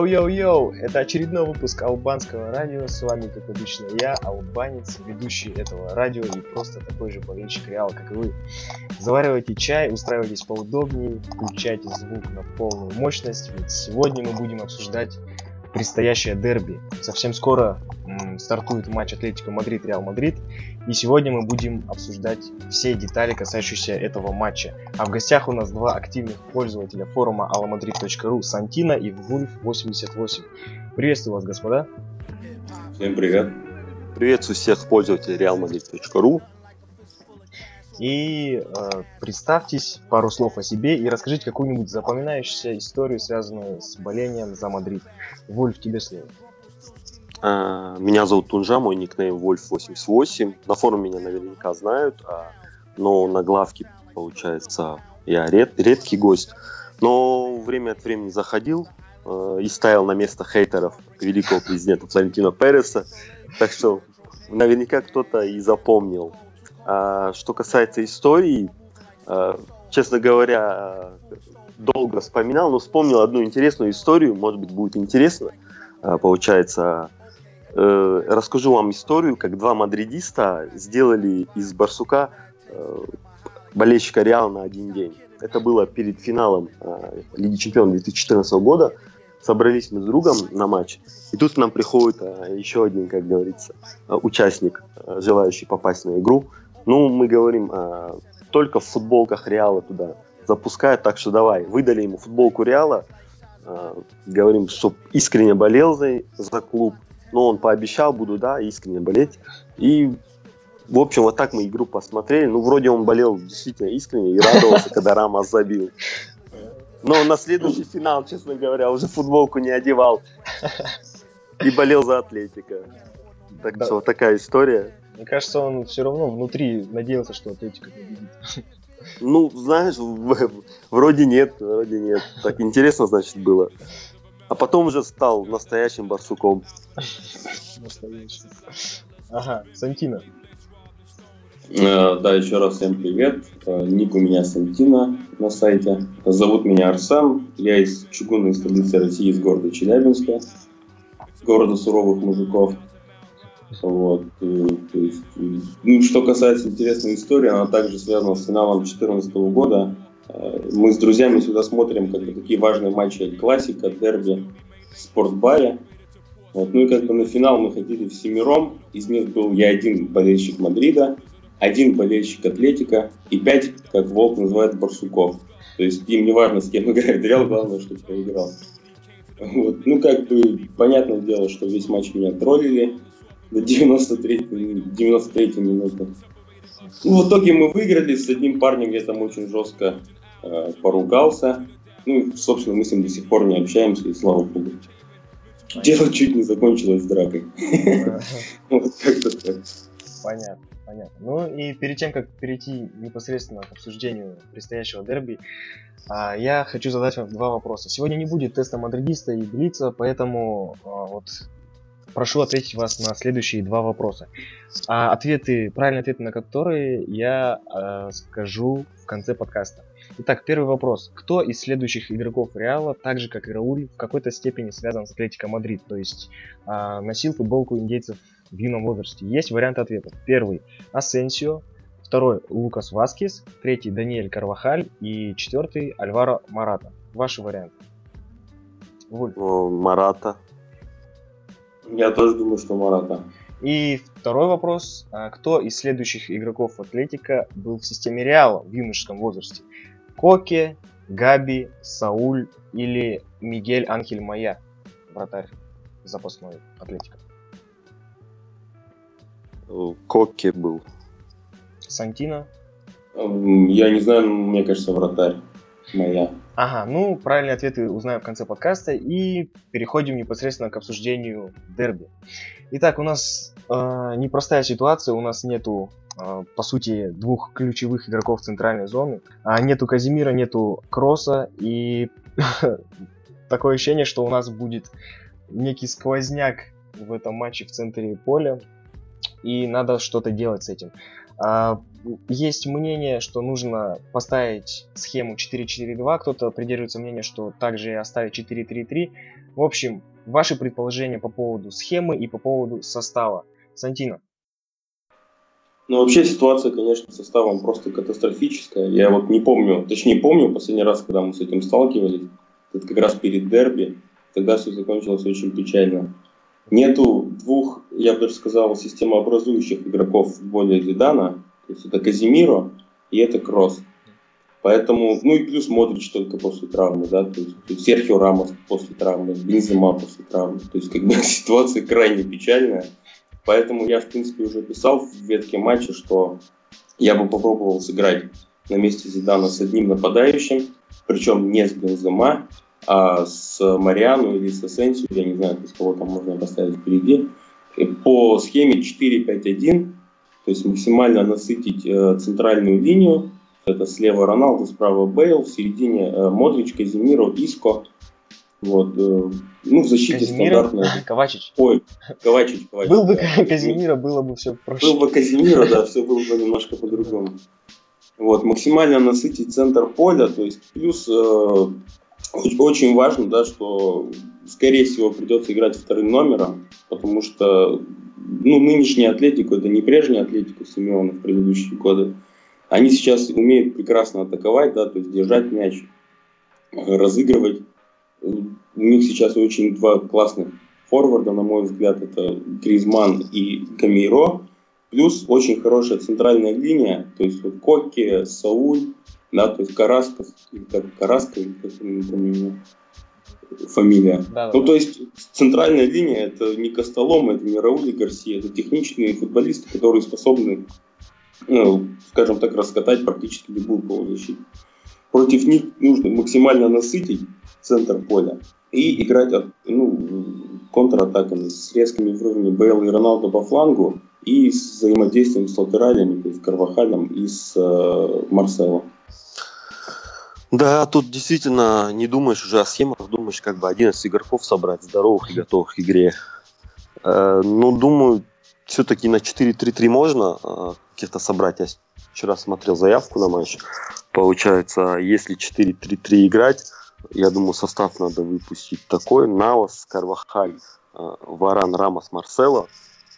Йоу-йоу-йоу! Это очередной выпуск албанского радио. С вами, как обычно, я, албанец, ведущий этого радио и просто такой же болельщик Реала, как и вы. Заваривайте чай, устраивайтесь поудобнее, включайте звук на полную мощность, ведь сегодня мы будем обсуждать предстоящее дерби. Совсем скоро стартует матч Атлетико Мадрид Реал Мадрид. И сегодня мы будем обсуждать все детали, касающиеся этого матча. А в гостях у нас два активных пользователя форума alamadrid.ru Сантина и Wolf88. Приветствую вас, господа. Всем привет. Приветствую всех пользователей realmadrid.ru. И э, представьтесь пару слов о себе и расскажите какую-нибудь запоминающуюся историю, связанную с болением за Мадрид. Вольф, тебе слово. А, Меня зовут Тунжа, мой никнейм Wolf88. На форуме меня наверняка знают, а, но на главке, получается, я ред, редкий гость. Но время от времени заходил э, и ставил на место хейтеров великого президента Флорентино Переса. Так что наверняка кто-то и запомнил. А что касается истории, э, честно говоря, долго вспоминал, но вспомнил одну интересную историю, может быть, будет интересно. Получается, э, расскажу вам историю, как два мадридиста сделали из Барсука э, болельщика Реала на один день. Это было перед финалом э, Лиги Чемпионов 2014 года. Собрались мы с другом на матч, и тут к нам приходит э, еще один, как говорится, э, участник, э, желающий попасть на игру. Ну, мы говорим, э, только в футболках Реала туда запускают, так что давай. Выдали ему футболку Реала, э, говорим, чтоб искренне болел за, за клуб. Но он пообещал, буду, да, искренне болеть. И, в общем, вот так мы игру посмотрели. Ну, вроде он болел действительно искренне и радовался, когда Рамос забил. Но на следующий финал, честно говоря, уже футболку не одевал. И болел за Атлетика. Так Да. что вот такая история. Мне кажется, он все равно внутри надеялся, что Атлетика победит. Ну, знаешь, вроде нет, вроде нет. Так интересно, значит, было. А потом уже стал настоящим барсуком. Ага, Сантина. Э, Да, еще раз всем привет. Э, Ник у меня Сантина на сайте. Зовут меня Арсен. Я из чугунной столицы России, из города Челябинска. Города суровых мужиков. Вот. то есть, э, ну, что касается интересной истории, она также связана с финалом 2014 года. Мы с друзьями сюда смотрим как бы такие важные матчи классика, дерби в спортбаре. Вот. Ну и как бы на финал мы ходили всемиром. Из них был я один болельщик Мадрида, один болельщик Атлетика и пять, как Волк называет, барсуков. То есть им не важно, с кем играет Реал, главное, чтобы проиграл. Вот. Ну, как бы, понятное дело, что весь матч меня троллили до 93 93 минуты. Ну, в итоге мы выиграли, с одним парнем я там очень жестко э, поругался. Ну, собственно, мы с ним до сих пор не общаемся, и слава богу. Дело чуть не закончилось дракой. Вот как-то так. Понятно, понятно. Ну и перед тем, как перейти непосредственно к обсуждению предстоящего дерби, а, я хочу задать вам два вопроса. Сегодня не будет теста мадридиста и Блица, поэтому а, вот прошу ответить вас на следующие два вопроса. А ответы, правильные ответы на которые я скажу в конце подкаста. Итак, первый вопрос. Кто из следующих игроков Реала, так же как и Рауль, в какой-то степени связан с Атлетико Мадрид? То есть а, носил футболку индейцев в юном возрасте? Есть варианты ответов. Первый – Асенсио. Второй – Лукас Васкес. Третий – Даниэль Карвахаль. И четвертый – Альваро Мората. Ваши варианты. Wolf. О, Мората. Я тоже думаю, что Мората. И второй вопрос. А, Кто из следующих игроков Атлетика был в системе Реала в юношеском возрасте? Коке, Габи, Сауль или Мигель Анхель Майя, вратарь запасной Атлетика? Коке был. Сантина? Я не знаю, но мне кажется, вратарь моя. Ага, ну, правильные ответы узнаем в конце подкаста и переходим непосредственно к обсуждению дерби. Итак, у нас э, непростая ситуация, у нас нету, э, по сути, двух ключевых игроков центральной зоны, а нету Казимира, нету Кросса, и такое ощущение, что у нас будет некий сквозняк в этом матче в центре поля, и надо что-то делать с этим. А, есть мнение, что нужно поставить схему 4-4-2, кто-то придерживается мнения, что также оставить 4-3-3. В общем, ваши предположения по поводу схемы и по поводу состава. Сантина. Ну, вообще ситуация, конечно, с составом просто катастрофическая. Я вот не помню, точнее помню последний раз, когда мы с этим сталкивались, это как раз перед дерби, тогда все закончилось очень печально. Нету двух, я бы даже сказал, системообразующих игроков в футболе Зидана, то есть это Казимиро и это Кросс. Поэтому, ну и плюс Модрич только после травмы, да, то есть Серхио Рамос после травмы, Бензема после травмы. То есть как бы ситуация крайне печальная. Поэтому я, в принципе, уже писал в ветке матча, что я бы попробовал сыграть на месте Зидана с одним нападающим, причем не с Бензема, а с Мариану или с Асенсио, я не знаю, с кого там можно поставить впереди, по схеме 4-5-1 то есть максимально насытить э, центральную линию. Это слева Роналду, справа Бейл, в середине э, Модрич, Казимиро, Иско. Вот, э, ну, в защите Казимира? стандартная. Ковачич. Ой, Ковачич, Ковачич. Был бы да. Казимира, было бы все проще. Был бы Казимира, да, все было бы немножко по-другому. Вот, максимально насытить центр поля, то есть плюс э, очень важно, да, что скорее всего придется играть вторым номером, потому что ну, нынешний Атлетику, это не прежний Атлетику Симеона в предыдущие годы. Они сейчас умеют прекрасно атаковать, да, то есть держать мяч, разыгрывать. У них сейчас очень два классных форварда, на мой взгляд, это Гризман и Камейро. Плюс очень хорошая центральная линия, то есть вот Кокки, Сауль, да, то есть Караска, как Караска, как не помню, фамилия. Да, ну, да. то есть центральная линия это не Костолом, это не Раули Гарсия, это техничные футболисты, которые способны, ну, скажем так, раскатать практически любую полузащиту. Против них нужно максимально насытить центр поля и играть от, ну, контратаками с резкими взрывами Бейла и Роналдо по флангу и с взаимодействием с латералями, то есть Карвахалем и с э, Марселом. Да, тут действительно не думаешь уже о схемах, думаешь как бы 11 игроков собрать, здоровых и готовых к игре. Э, ну, думаю, все-таки на 4-3-3 можно э, каких-то собрать. Я вчера смотрел заявку на матч. Получается, если 4-3-3 играть, я думаю, состав надо выпустить такой. Навас, Карвахаль, э, Варан, Рамос, Марсело,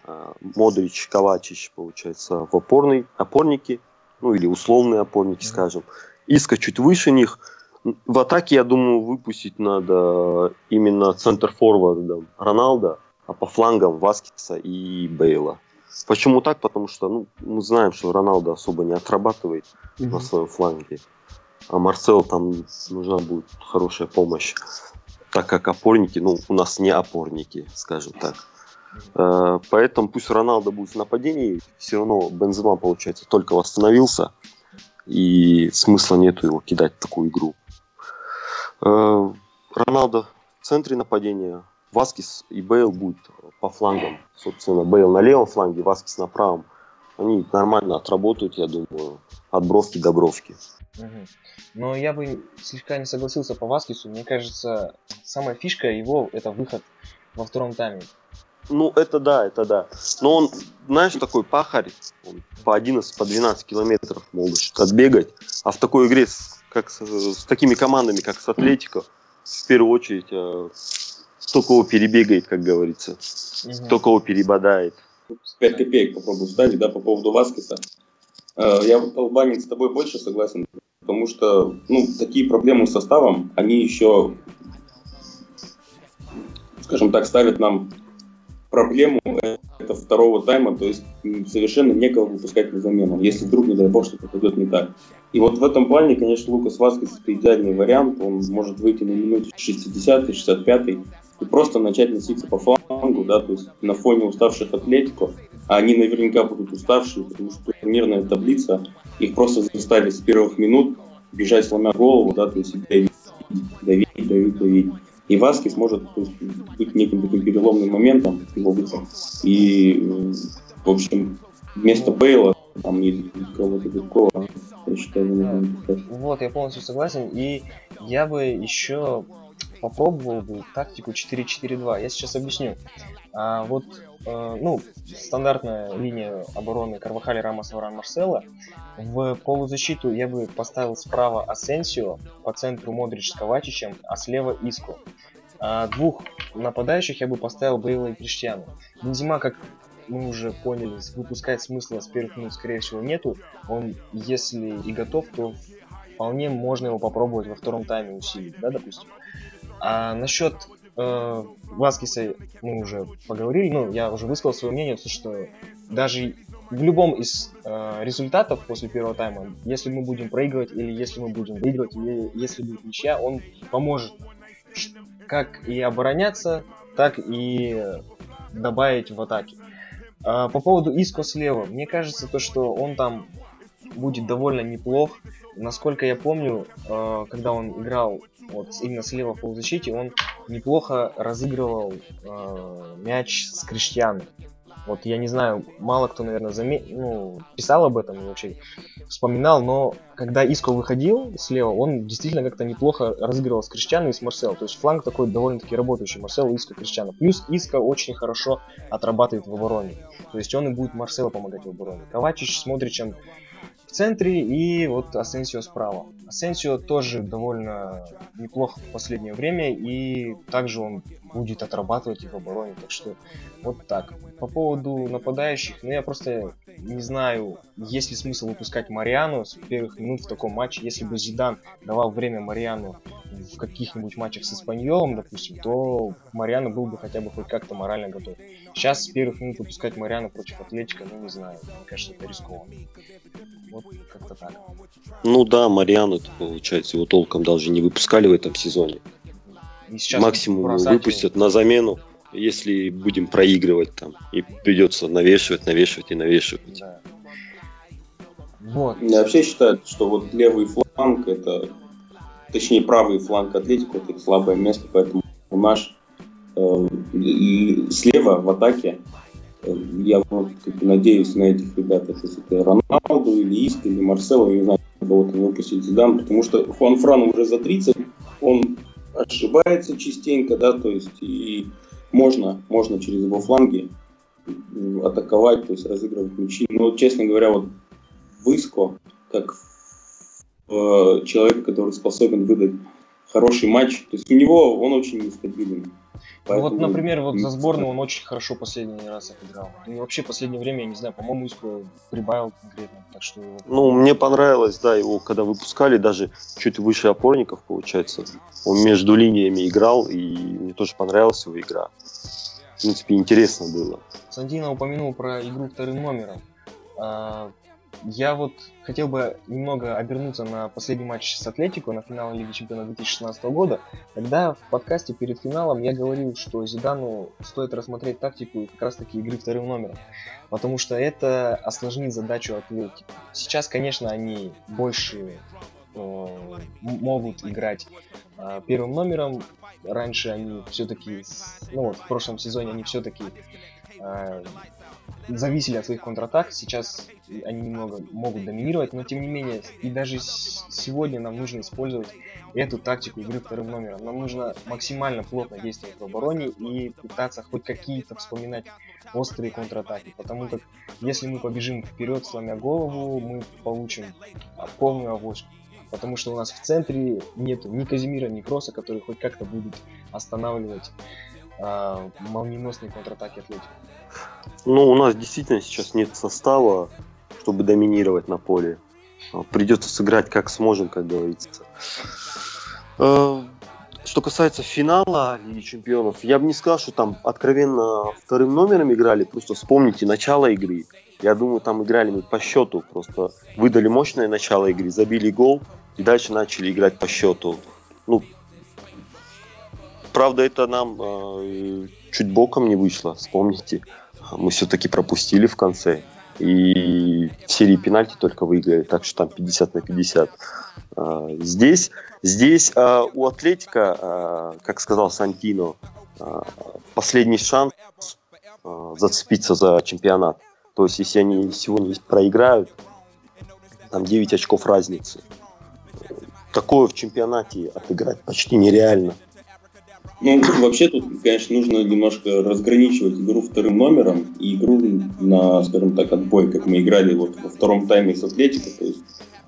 э, Модрич, Ковачич, получается, в опорный, опорники, ну или условные опорники, скажем. Иска чуть выше них. В атаке, я думаю, выпустить надо именно центр форварда Роналда, а по флангам Васкиса и Бейла. Почему так? Потому что ну, мы знаем, что Роналдо особо не отрабатывает mm-hmm. на своем фланге. А Марсел там нужна будет хорошая помощь. Так как опорники, ну, у нас не опорники, скажем так. Э, поэтому пусть Роналдо будет в нападении, все равно Бензема, получается, только восстановился и смысла нету его кидать в такую игру. Э, Роналдо в центре нападения, Васкис и Бейл будут по флангам. Собственно, Бейл на левом фланге, Васкис на правом. Они нормально отработают, я думаю, от бровки до бровки. Угу. Но я бы слегка не согласился по Васкису. Мне кажется, самая фишка его это выход во втором тайме. Ну, это да, это да. Но он, знаешь, такой пахарь, он по 11, по 12 километров может отбегать. А в такой игре, с, как с, с такими командами, как с Атлетико, в первую очередь, э, кто кого перебегает, как говорится. Угу. Кто кого перебодает. 5 копеек попробую вставить, да, по поводу Васкиса. Э, я, Албанин, с тобой больше согласен, потому что, ну, такие проблемы с составом, они еще, скажем так, ставят нам проблему это второго тайма, то есть совершенно некого выпускать на замену, если вдруг, не дай бог, что-то пойдет не так. И вот в этом плане, конечно, Лукас Васкес это идеальный вариант, он может выйти на минуте 60 65 и просто начать носиться по флангу, да, то есть на фоне уставших Атлетико а они наверняка будут уставшие, потому что турнирная таблица их просто заставит с первых минут бежать сломя голову, да, то есть давить, давить, давить, давить. И Васкис может быть неким таким переломным моментом его выход. И, в общем, вместо Бейла там или кого-то другого, я считаю, нужно Вот, я полностью согласен. И я бы еще попробовал бы тактику 4-4-2. Я сейчас объясню. А, вот, ну, стандартная линия обороны Карвахали, Рамос, Варан, Марсела. В полузащиту я бы поставил справа Асенсио, по центру Модрич с Ковачичем, а слева Иску. А двух нападающих я бы поставил Бейла и Криштиану. Бензима, как мы уже поняли, выпускать смысла с первых минут, скорее всего, нету. Он, если и готов, то вполне можно его попробовать во втором тайме усилить, да, допустим. А насчет э, Васкиса мы уже поговорили, ну, я уже высказал свое мнение, то, что даже в любом из э, результатов после первого тайма, если мы будем проигрывать или если мы будем выигрывать, или если будет ничья, он поможет как и обороняться, так и добавить в атаке. А, по поводу Иско слева, мне кажется, то, что он там будет довольно неплох. Насколько я помню, э, когда он играл вот именно слева в полузащите, он неплохо разыгрывал э, мяч с Криштианом. Вот я не знаю, мало кто, наверное, заме... ну, писал об этом и вообще вспоминал, но когда Иско выходил слева, он действительно как-то неплохо разыгрывал с Криштианом и с Марсел. То есть фланг такой довольно-таки работающий. Марсел, Иско, Криштиану. Плюс Иско очень хорошо отрабатывает в обороне. То есть он и будет Марселу помогать в обороне. Ковачич с Модричем в центре и вот Асенсио справа. Асенсио тоже довольно неплохо в последнее время и также он будет отрабатывать и в обороне, так что вот так. По поводу нападающих, ну я просто не знаю, есть ли смысл выпускать Мариану с первых минут в таком матче. Если бы Зидан давал время Мариану в каких-нибудь матчах с Испаньолом, допустим, то Мариану был бы хотя бы хоть как-то морально готов. Сейчас с первых минут выпускать Мариану против Атлетика, ну не знаю, мне кажется, это рискованно. Вот как-то так. Ну да, Мариану, получается, его толком даже не выпускали в этом сезоне. Максимум выпустят на замену, если будем проигрывать там. И придется навешивать, навешивать и навешивать. Да. Вот. Я вообще считаю, что вот левый фланг это, точнее правый фланг Атлетику это слабое место, поэтому наш э, слева в атаке э, я вот, как, надеюсь на этих ребят, если это Роналду или Иск или Марсело, не знаю, кого-то выпустить Зидан, потому что Хуан Фран уже за 30, он ошибается частенько, да, то есть и можно, можно через его фланги атаковать, то есть разыгрывать мячи. Но, честно говоря, вот Выско, как э, человек, который способен выдать хороший матч, то есть у него он очень нестабилен. Поэтому... Вот, например, вот за сборную он очень хорошо последний раз отыграл. И вообще в последнее время, я не знаю, по-моему, Иску прибавил конкретно. Так что... Ну, мне понравилось, да, его когда выпускали, даже чуть выше опорников, получается. Он между линиями играл, и мне тоже понравилась его игра. В принципе, интересно было. Сандина упомянул про игру вторым номером. А, я вот хотел бы немного обернуться на последний матч с Атлетико на финал Лиги Чемпионов 2016 года. Тогда в подкасте перед финалом я говорил, что Зидану стоит рассмотреть тактику как раз таки игры вторым номером. Потому что это осложнит задачу Атлетико. Сейчас, конечно, они больше э, могут играть э, первым номером. Раньше они все-таки, ну вот в прошлом сезоне они все-таки э, зависели от своих контратак. Сейчас они немного могут доминировать, но тем не менее, и даже сегодня нам нужно использовать эту тактику игры вторым номером. Нам нужно максимально плотно действовать в обороне и пытаться хоть какие-то вспоминать острые контратаки. Потому как если мы побежим вперед, сломя голову, мы получим полную авось. Потому что у нас в центре нету ни Казимира, ни Кросса, которые хоть как-то будут останавливать а, молниеносные контратаки Атлетики. Ну, у нас действительно сейчас нет состава, чтобы доминировать на поле. А, придется сыграть как сможем, как говорится. А, что касается финала Лиги Чемпионов, я бы не сказал, что там откровенно вторым номером играли. Просто вспомните начало игры. Я думаю, там играли мы по счету. Просто выдали мощное начало игры, забили гол и дальше начали играть по счету. Ну, правда, это нам э, чуть боком не вышло, вспомните. Мы все-таки пропустили в конце. И в серии пенальти только выиграли, так что там 50 на 50. А, здесь, здесь а, у Атлетика, а, как сказал Сантино, последний шанс зацепиться за чемпионат. То есть, если они сегодня проиграют, там 9 очков разницы. Такое в чемпионате отыграть почти нереально. Ну, вообще тут, конечно, нужно немножко разграничивать игру вторым номером и игру на, скажем так, отбой, как мы играли вот во втором тайме с Атлетико. То есть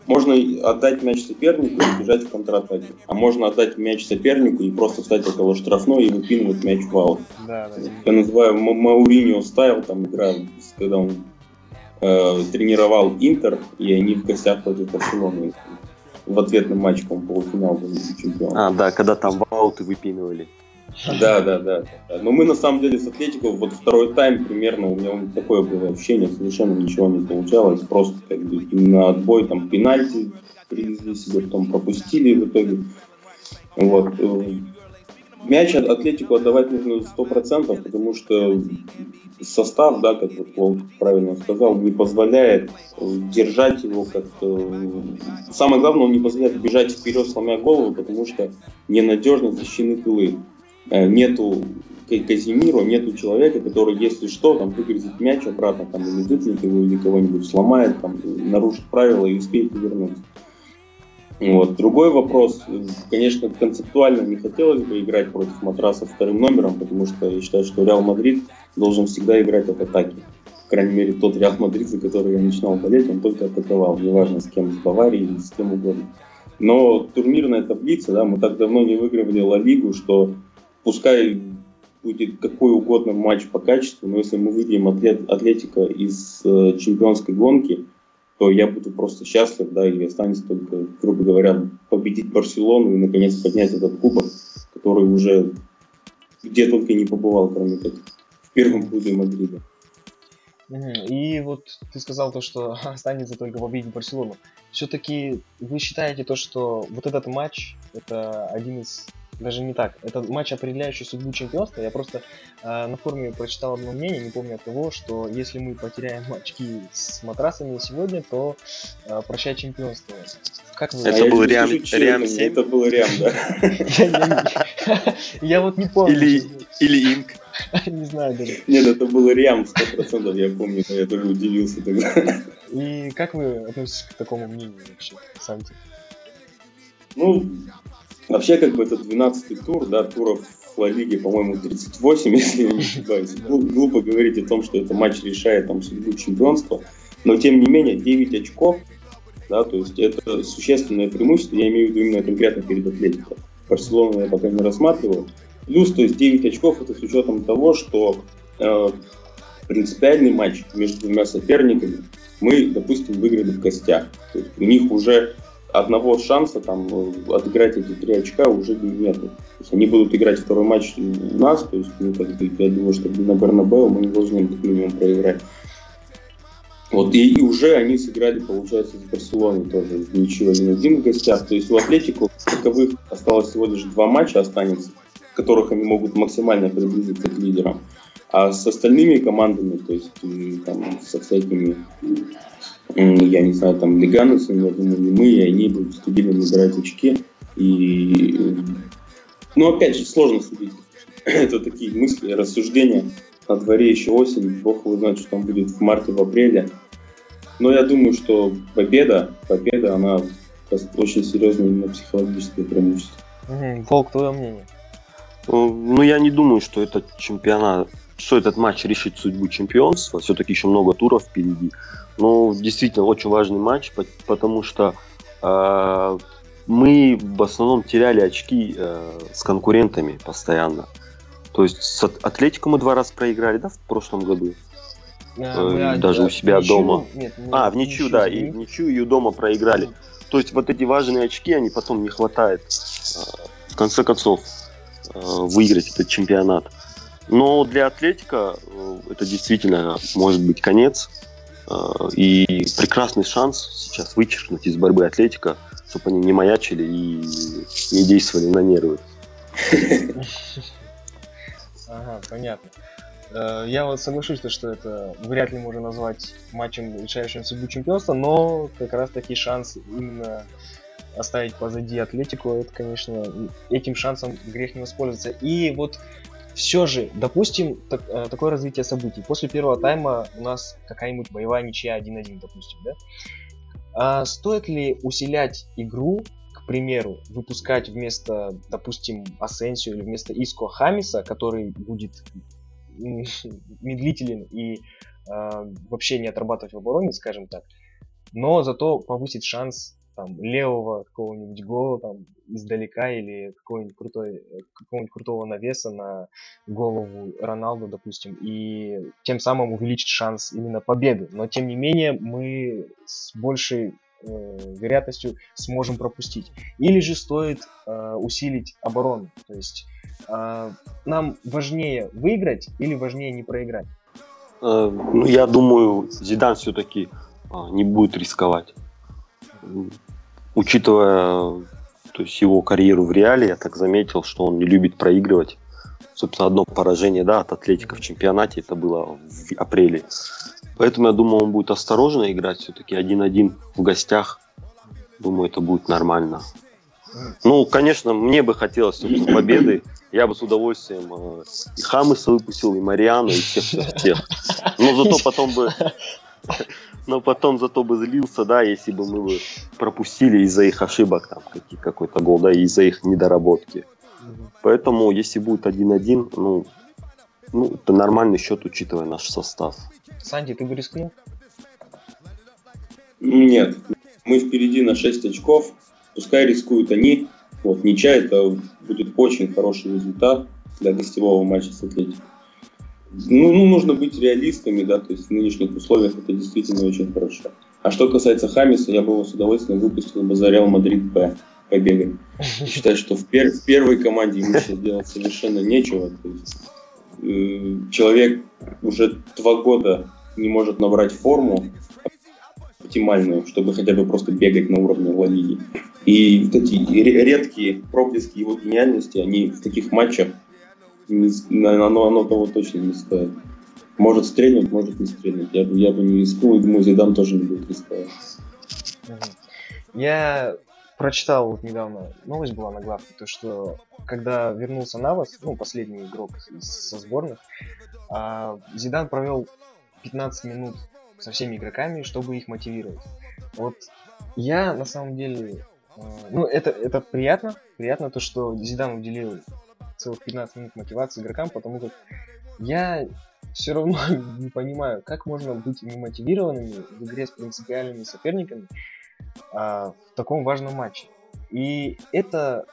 можно отдать мяч сопернику и бежать в контратаке. А можно отдать мяч сопернику и просто встать около штрафной и выпинывать мяч в аут. Да, да. Я называю Мауриньо стайл, там игра, когда он э, тренировал Интер, и они в гостях против Барселоны в ответном матче, по-моему, полуфинал был чемпион. А, да, когда там в ауты выпинывали. Да, да, да, Но мы на самом деле с Атлетико, вот второй тайм примерно, у меня такое было ощущение, совершенно ничего не получалось. Просто как бы на отбой там пенальти привезли себе, потом пропустили в итоге. Вот. Э, мяч от Атлетику отдавать нужно сто процентов, потому что состав, да, как вот Волк правильно сказал, не позволяет держать его как-то... Самое главное, он не позволяет бежать вперед, сломя голову, потому что ненадежно защищены тылы. Э, нету Казимиру, нету человека, который, если что, там выгрузит мяч обратно, там, или выпнет его, или кого-нибудь сломает, там, нарушит правила и успеет вернуться. Вот. Другой вопрос, конечно, концептуально не хотелось бы играть против матраса вторым номером, потому что я считаю, что Реал Мадрид должен всегда играть от атаки. По крайней мере, тот Реал Мадрид, за который я начинал болеть, он только атаковал, неважно с кем, с Баварией, с кем угодно. Но турнирная таблица, да, мы так давно не выигрывали Ла Лигу, что пускай будет какой угодно матч по качеству, но если мы выбьем атлет, Атлетико из э, чемпионской гонки, то я буду просто счастлив, да, и останется только, грубо говоря, победить Барселону и наконец поднять этот кубок, который уже где только не побывал, кроме как в первом клубе Мадрида. И вот ты сказал то, что останется только победить Барселону. Все-таки вы считаете то, что вот этот матч это один из даже не так. Это матч, определяющий судьбу чемпионства. Я просто э, на форуме прочитал одно мнение, не помню от кого, что если мы потеряем очки с матрасами сегодня, то э, прощай чемпионство. Как вы? Это а был Риам, Риам 7? Это был Риам, да. Я вот не помню. Или Инк. Не знаю даже. Нет, это был Риам, процентов я помню, я тоже удивился тогда. И как вы относитесь к такому мнению вообще, сам Ну, Вообще, как бы это 12-й тур, да, туров в Ла Лиге, по-моему, 38, если я не ошибаюсь. Глупо говорить о том, что это матч решает там судьбу чемпионства, но тем не менее 9 очков, да, то есть это существенное преимущество, я имею в виду именно конкретно перед Атлетико. Барселону я пока не рассматриваю. Плюс, то есть 9 очков это с учетом того, что э, принципиальный матч между двумя соперниками мы, допустим, выиграли в гостях. То есть у них уже одного шанса там отыграть эти три очка уже нет. То есть они будут играть второй матч у нас, то есть ну, как я думаю, что на Бернабеу мы не должны как минимум проиграть. Вот, и, и уже они сыграли, получается, с Барселоной тоже в ничью 1-1 в гостях. То есть у Атлетику таковых осталось всего лишь два матча останется, в которых они могут максимально приблизиться к лидерам. А с остальными командами, то есть там, со всякими я не знаю, там Леганесом, я думаю, не мы, и они будут стабильно набирать очки. И, ну, опять же, сложно судить. Это такие мысли, рассуждения. На дворе еще осень, бог его знает, что там будет в марте, в апреле. Но я думаю, что победа, победа, она очень серьезное именно психологическое преимущество. Угу. Волк, твое мнение? Ну, я не думаю, что этот чемпионат, что этот матч решит судьбу чемпионства. Все-таки еще много туров впереди. Ну, действительно, очень важный матч, потому что э, мы в основном теряли очки э, с конкурентами постоянно. То есть с Атлетико мы два раза проиграли, да, в прошлом году? А, э, даже да, у себя ничью, дома. Нет, нет, а, в ничью, да, и в ничью и у дома проиграли. То есть вот эти важные очки, они потом не хватает э, в конце концов э, выиграть этот чемпионат. Но для Атлетика э, это действительно может быть конец. Э, и прекрасный шанс сейчас вычеркнуть из борьбы Атлетика, чтобы они не маячили и не действовали на нервы. Ага, понятно. Э, я вот соглашусь, что это вряд ли можно назвать матчем, решающим судьбу чемпионства, но как раз таки шанс именно оставить позади Атлетику, это, конечно, этим шансом грех не воспользоваться. И вот все же, допустим, так, э, такое развитие событий. После первого тайма у нас какая-нибудь боевая ничья 1-1, допустим, да? А стоит ли усилять игру, к примеру, выпускать вместо, допустим, Асенсио или вместо Иско Хамиса, который будет медлителен и э, вообще не отрабатывать в обороне, скажем так, но зато повысить шанс там, левого какого-нибудь гола там, издалека или какого-нибудь, крутой, какого-нибудь крутого навеса на голову Роналду, допустим, и тем самым увеличить шанс именно победы. Но тем не менее мы с большей э, вероятностью сможем пропустить. Или же стоит э, усилить оборону. То есть э, нам важнее выиграть или важнее не проиграть? Э, ну, я думаю, Зидан все-таки э, не будет рисковать учитывая то есть его карьеру в Реале, я так заметил, что он не любит проигрывать. Собственно, одно поражение да, от Атлетика в чемпионате, это было в апреле. Поэтому я думаю, он будет осторожно играть все-таки 1-1 в гостях. Думаю, это будет нормально. Ну, конечно, мне бы хотелось победы. Я бы с удовольствием э, и Хамыса выпустил, и Мариану, и всех, всех, всех. Но зато потом бы но потом зато бы злился, да, если бы мы бы пропустили из-за их ошибок там какой-то гол, да, из-за их недоработки. Поэтому, если будет 1-1, ну, ну, это нормальный счет, учитывая наш состав. Санди, ты бы рискнул? Нет. Мы впереди на 6 очков. Пускай рискуют они. Вот, ничья это будет очень хороший результат для гостевого матча с Атлетиком. Ну, ну, нужно быть реалистами, да, то есть в нынешних условиях это действительно очень хорошо. А что касается Хамиса, я бы его с удовольствием выпустил бы за Реал Мадрид П побегать. Считаю, что в, пер в первой команде ему сейчас делать совершенно нечего. То есть, э, человек уже два года не может набрать форму оптимальную, чтобы хотя бы просто бегать на уровне Ла. И вот эти редкие проблески его гениальности, они в таких матчах не, оно, оно того точно не стоит. Может стрельнуть, может не стрельнуть. Я бы, я бы не рискнул, и думаю, Зидан тоже не будет рисковать. Я прочитал вот недавно, новость была на главке, то что когда вернулся Навас, ну, последний игрок со сборных, а, Зидан провел 15 минут со всеми игроками, чтобы их мотивировать. Вот я на самом деле, а, ну, это, это приятно, приятно то, что Зидан уделил целых 15 минут мотивации игрокам, потому как я все равно не понимаю, как можно быть немотивированными в игре с принципиальными соперниками а, в таком важном матче. И это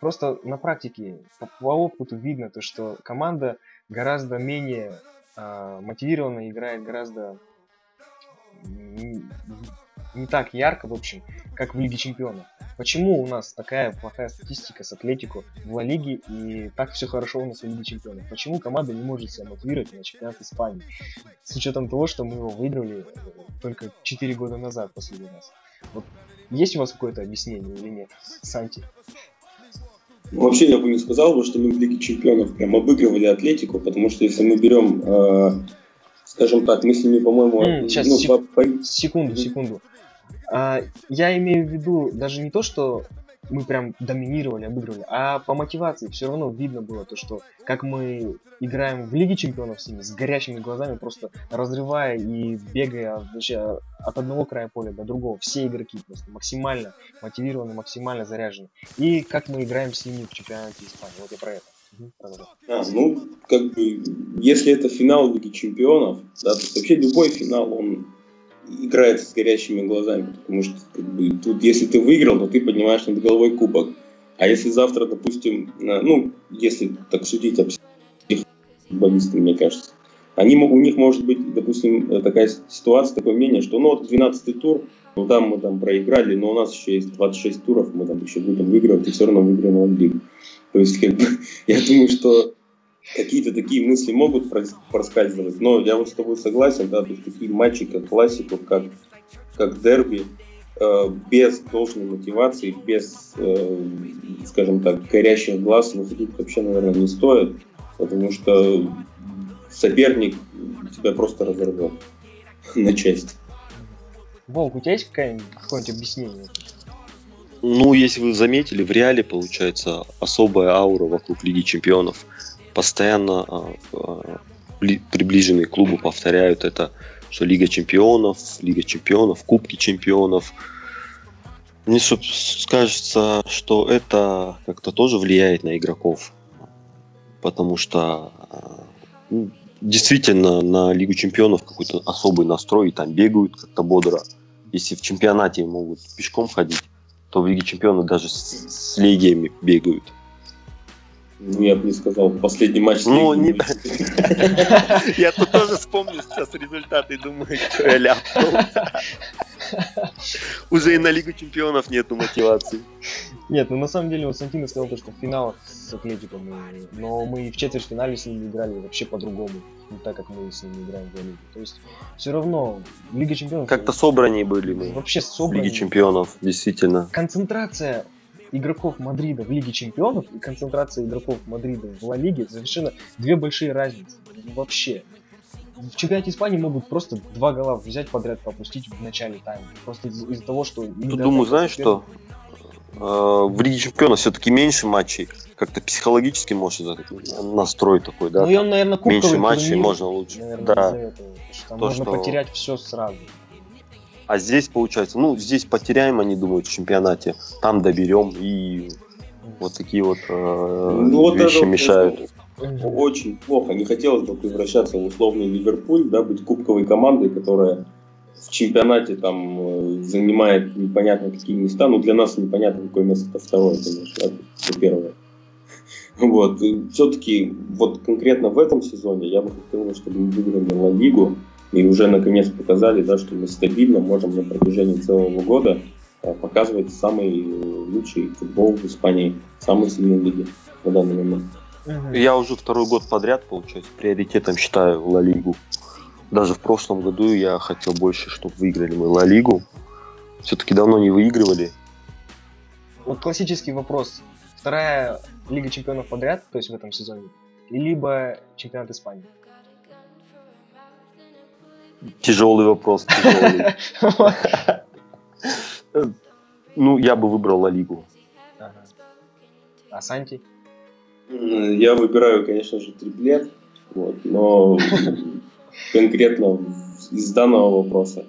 просто на практике, по, по опыту видно, то, что команда гораздо менее а, мотивированно играет, гораздо не так ярко, в общем, как в Лиге Чемпионов. Почему у нас такая плохая статистика с Атлетику в Ла Лиге и так все хорошо у нас в Лиге Чемпионов? Почему команда не может себя мотивировать на чемпионат Испании? С учетом того, что мы его выиграли э, только 4 года назад последний раз. Вот есть у вас какое-то объяснение или нет, Санти? Ну, вообще я бы не сказал, бы, что мы в Лиге Чемпионов прям обыгрывали Атлетику, потому что если мы берем, э, скажем так, мы с ними, по-моему... Mm, сейчас, ну, сек... по... секунду, секунду. А, я имею в виду даже не то, что мы прям доминировали, обыгрывали, а по мотивации все равно видно было то, что как мы играем в Лиге Чемпионов с ними, с горящими глазами, просто разрывая и бегая вообще от одного края поля до другого. Все игроки просто максимально мотивированы, максимально заряжены. И как мы играем с ними в чемпионате Испании. Вот я про это. А, ну, как бы, если это финал Лиги Чемпионов, да, то есть вообще любой финал, он играет с горящими глазами, потому что как бы, тут, если ты выиграл, то ты поднимаешь над головой кубок. А если завтра, допустим, ну, если так судить об футболистах, мне кажется, они, у них может быть, допустим, такая ситуация, такое мнение, что ну вот 12-й тур, ну там мы там проиграли, но у нас еще есть 26 туров, мы там еще будем выигрывать и все равно выиграем лигу. То есть, как бы, я думаю, что какие-то такие мысли могут проскальзывать, но я вот с тобой согласен, да, то есть такие матчи, как классику, как, как дерби, э, без должной мотивации, без, э, скажем так, горящих глаз выходить вообще, наверное, не стоит, потому что соперник тебя просто разорвет на части. Волк, у тебя есть какое-нибудь, какое-нибудь объяснение? Ну, если вы заметили, в реале получается особая аура вокруг Лиги Чемпионов. Постоянно а, а, приближенные клубы повторяют это, что Лига Чемпионов, Лига Чемпионов, Кубки Чемпионов. Мне кажется, что это как-то тоже влияет на игроков. Потому что ну, действительно на Лигу Чемпионов какой-то особый настрой, и там бегают как-то бодро. Если в чемпионате могут пешком ходить, то в Лиге Чемпионов даже с, с легиями бегают. Ну, я бы не сказал, последний матч... Ну, не... Я тут тоже вспомнил сейчас результаты и думаю, что я ляпнул. Уже и на Лигу Чемпионов нету мотивации. Нет, ну на самом деле вот Сантино сказал, то, что в финалах с Атлетиком, но мы в четвертьфинале с ними играли вообще по-другому, не так, как мы с ними играем в Лиге. То есть все равно Лига Чемпионов... Как-то собраннее были мы. Вообще собраннее. Лиги Чемпионов, действительно. Концентрация игроков Мадрида в Лиге Чемпионов и концентрация игроков Мадрида в Ла Лиге совершенно две большие разницы. Вообще. В чемпионате Испании могут просто два гола взять подряд попустить в начале тайма. Просто из- из-за того, что... Тут думаю, знаешь что? Э, В Лиге Чемпионов все-таки меньше матчей. Как-то психологически может этот настрой такой, да? Ну и он, наверное, кубковый Меньше матчей турнир, можно лучше. наверное, Да. этого. Что То, можно что- потерять все сразу. А здесь получается, ну, здесь потеряем, они думают, в чемпионате. Там доберем и вот такие вот э, Ну, вот вещи это, мешают. Очень плохо. Не хотелось бы превращаться в условный Ливерпуль, да, быть кубковой командой, которая в чемпионате там э, занимает непонятно какие места. Ну, для нас непонятно, какое место это второе, конечно, это, это первое. Вот. Все-таки вот конкретно в этом сезоне я бы хотел, чтобы мы выиграли Ла Лигу и уже наконец показали, да, что мы стабильно можем на протяжении целого года э, показывать самый э, лучший футбол в Испании, самой сильной лиги на данный момент. Я уже второй год подряд, получается, приоритетом считаю Ла Лигу. Даже в прошлом году я хотел больше, чтобы выиграли мы Ла Лигу. Все-таки давно не выигрывали. Вот классический вопрос. Вторая Лига Чемпионов подряд, то есть в этом сезоне, либо чемпионат Испании? Тяжелый вопрос, тяжелый. Ну, я бы выбрал Ла Лигу. Ага. А Санти? Я выбираю, конечно же, триплет, вот, но конкретно из данного вопроса.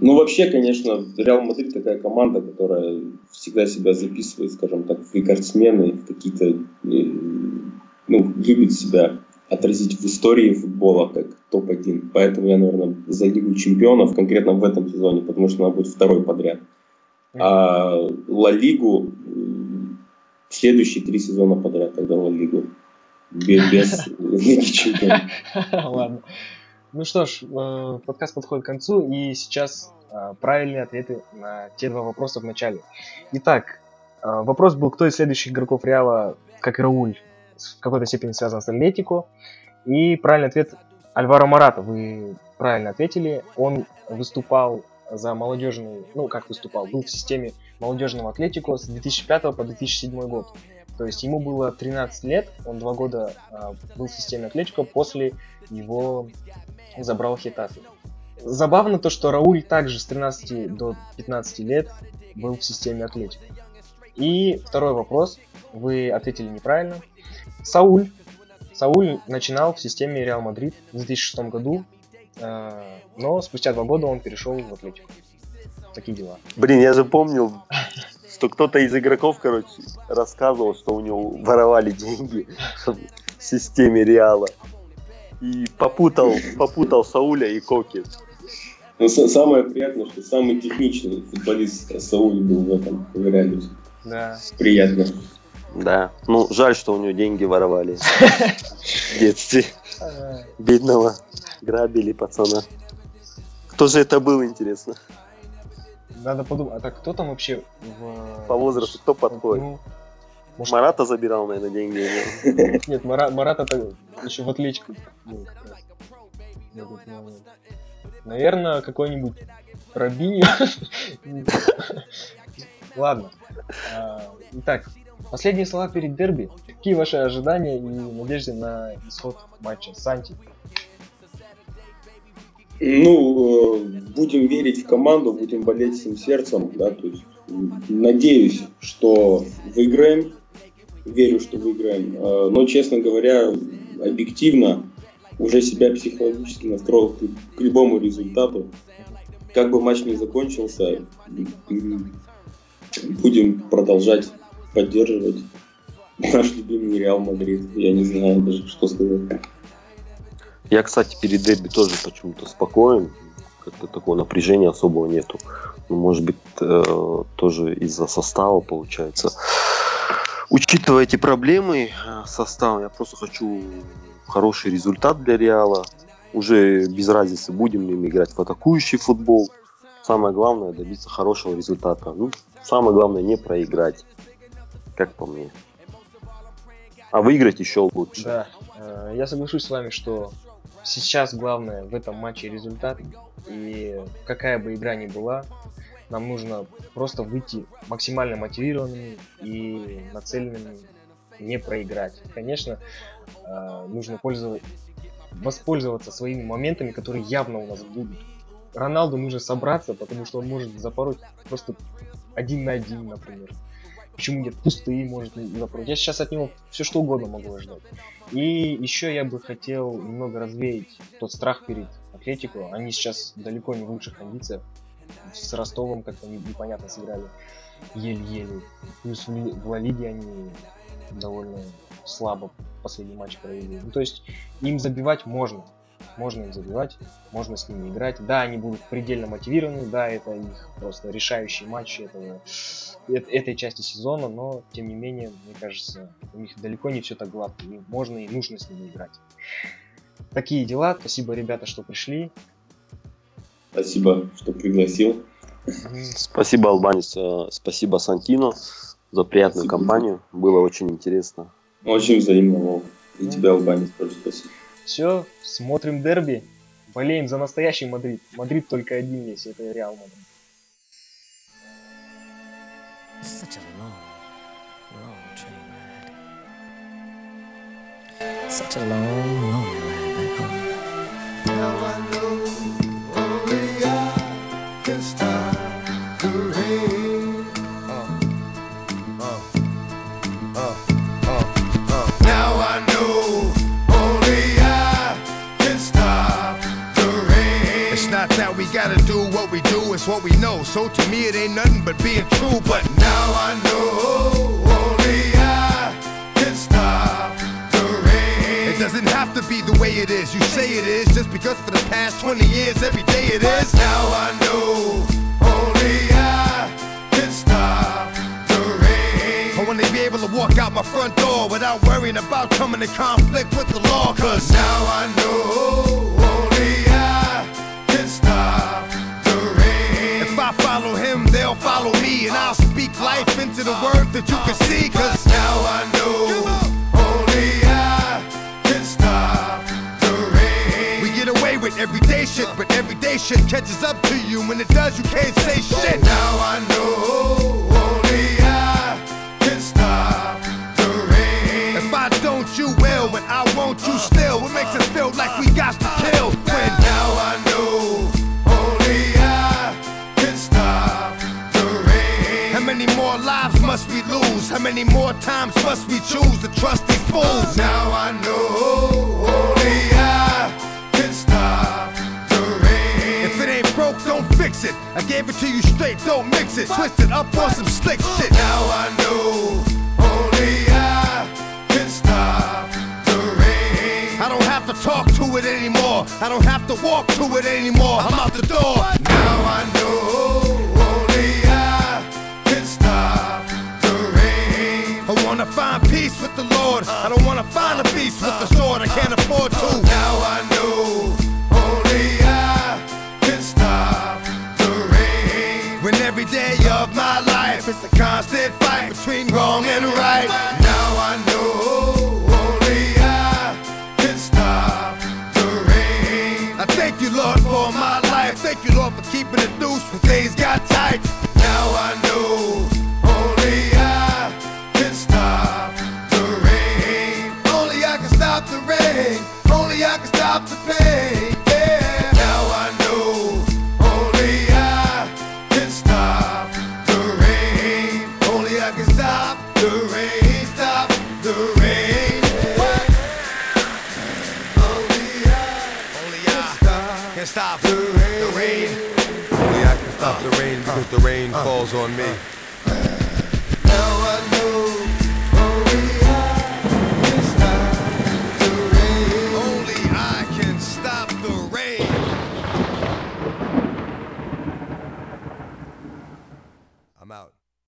Ну, вообще, конечно, Реал Мадрид такая команда, которая всегда себя записывает, скажем так, в рекордсмены, в какие-то, э, ну, любит себя отразить в истории футбола как топ-1. Поэтому я, наверное, за Лигу чемпионов конкретно в этом сезоне, потому что она будет второй подряд. А Ла Лигу следующие три сезона подряд тогда Ла Лигу. Без, Лиги Чемпионов. Ладно. Ну что ж, э, подкаст подходит к концу, и сейчас э, правильные ответы на те два вопроса в начале. Итак, э, вопрос был, кто из следующих игроков Реала, как Рауль, в какой-то степени связан с Атлетико. И правильный ответ Альваро Марата. Вы правильно ответили. Он выступал за молодежный, ну как выступал, был в системе молодежного Атлетико с 2005 по 2007 год. То есть ему было 13 лет, он два года а, был в системе Атлетико, после его забрал Хетафи. Забавно то, что Рауль также с 13 до 15 лет был в системе Атлетико. И второй вопрос, вы ответили неправильно. Сауль. Сауль начинал в системе Реал Мадрид в 2006 году, э, но спустя два года он перешел в Атлетику. Такие дела. Блин, я запомнил, что кто-то из игроков, короче, рассказывал, что у него воровали деньги в системе Реала. И попутал, попутал Сауля и Коки. Но самое приятное, что самый техничный футболист Сауль был в этом в Реале. Да. Приятно. Да. Ну, жаль, что у него деньги воровали в детстве. Бедного. Грабили пацана. Кто же это был, интересно? Надо подумать, а так кто там вообще в... По возрасту кто подходит? Ну, может, Марата забирал, наверное, деньги. Нет, Мара- Марат это еще в момент. Наверное, какой-нибудь Робиньо. Ладно. А, Итак, Последние слова перед дерби. Какие ваши ожидания и надежды на исход матча? Санти. Ну, э, будем верить в команду, будем болеть всем сердцем, да, то есть надеюсь, что выиграем, верю, что выиграем, э, но, честно говоря, объективно уже себя психологически настроил к любому результату. Как бы матч ни закончился, будем продолжать поддерживать наш любимый Реал Мадрид. Я не знаю даже, что сказать. Я, кстати, перед дерби тоже почему-то спокоен. Как-то такого напряжения особого нету. Ну, может быть, э, тоже из-за состава получается. Учитывая эти проблемы э, состава, я просто хочу хороший результат для Реала. Уже без разницы, будем ли мы играть в атакующий футбол. Самое главное добиться хорошего результата. Ну, самое главное не проиграть, как по мне. А выиграть еще лучше. Да, э, я соглашусь с вами, что сейчас главное в этом матче результат. И какая бы игра ни была, нам нужно просто выйти максимально мотивированными и нацеленными не проиграть. Конечно, э, нужно пользоваться, воспользоваться своими моментами, которые явно у нас будут. Роналду нужно собраться, потому что он может запороть просто один на один, например. Почему нет пустые может запороть. Я сейчас от него все что угодно могу ожидать. И еще я бы хотел немного развеять тот страх перед Атлетику. Они сейчас далеко не в лучших кондициях. С Ростовом как-то непонятно сыграли. Еле-еле. Плюс в Ла Лиге они довольно слабо последний матч провели. Ну, то есть им забивать можно. Можно им забивать, можно с ними играть. Да, они будут предельно мотивированы, да, это их просто решающий матч этого, этой части сезона, но тем не менее, мне кажется, у них далеко не все так гладко. И можно и нужно с ними играть. Такие дела. Спасибо, ребята, что пришли. Спасибо, что пригласил. Спасибо, Албанец. Э, спасибо, Сантино за приятную спасибо. компанию. Было очень интересно. Очень взаимно, Вов. И тебя, Албанец, тоже спасибо. Все, смотрим дерби. Болеем за настоящий Мадрид. Мадрид только один есть, это Реал Мадрид. Such a long, long gotta do what we do, it's what we know. So to me, it ain't nothing but being true. But now I know only I can stop the rain. It doesn't have to be the way it is. You say it is just because for the past 20 years, every day it is. But now I know only I can stop the rain. I wanna be able to walk out my front door without worrying about coming in conflict with the law. Cause now I know follow him, they'll follow me. And I'll speak life into the word that you can see. Cause now I know only I can stop the rain. We get away with everyday shit, but everyday shit catches up to you. When it does, you can't say shit. Now I know many more times must we choose to trust these fools? Now I know only I can stop the rain. If it ain't broke, don't fix it. I gave it to you straight, don't mix it. Twist it up on some slick shit. Now I know only I can stop the rain. I don't have to talk to it anymore. I don't have to walk to it anymore. I'm out the door. Now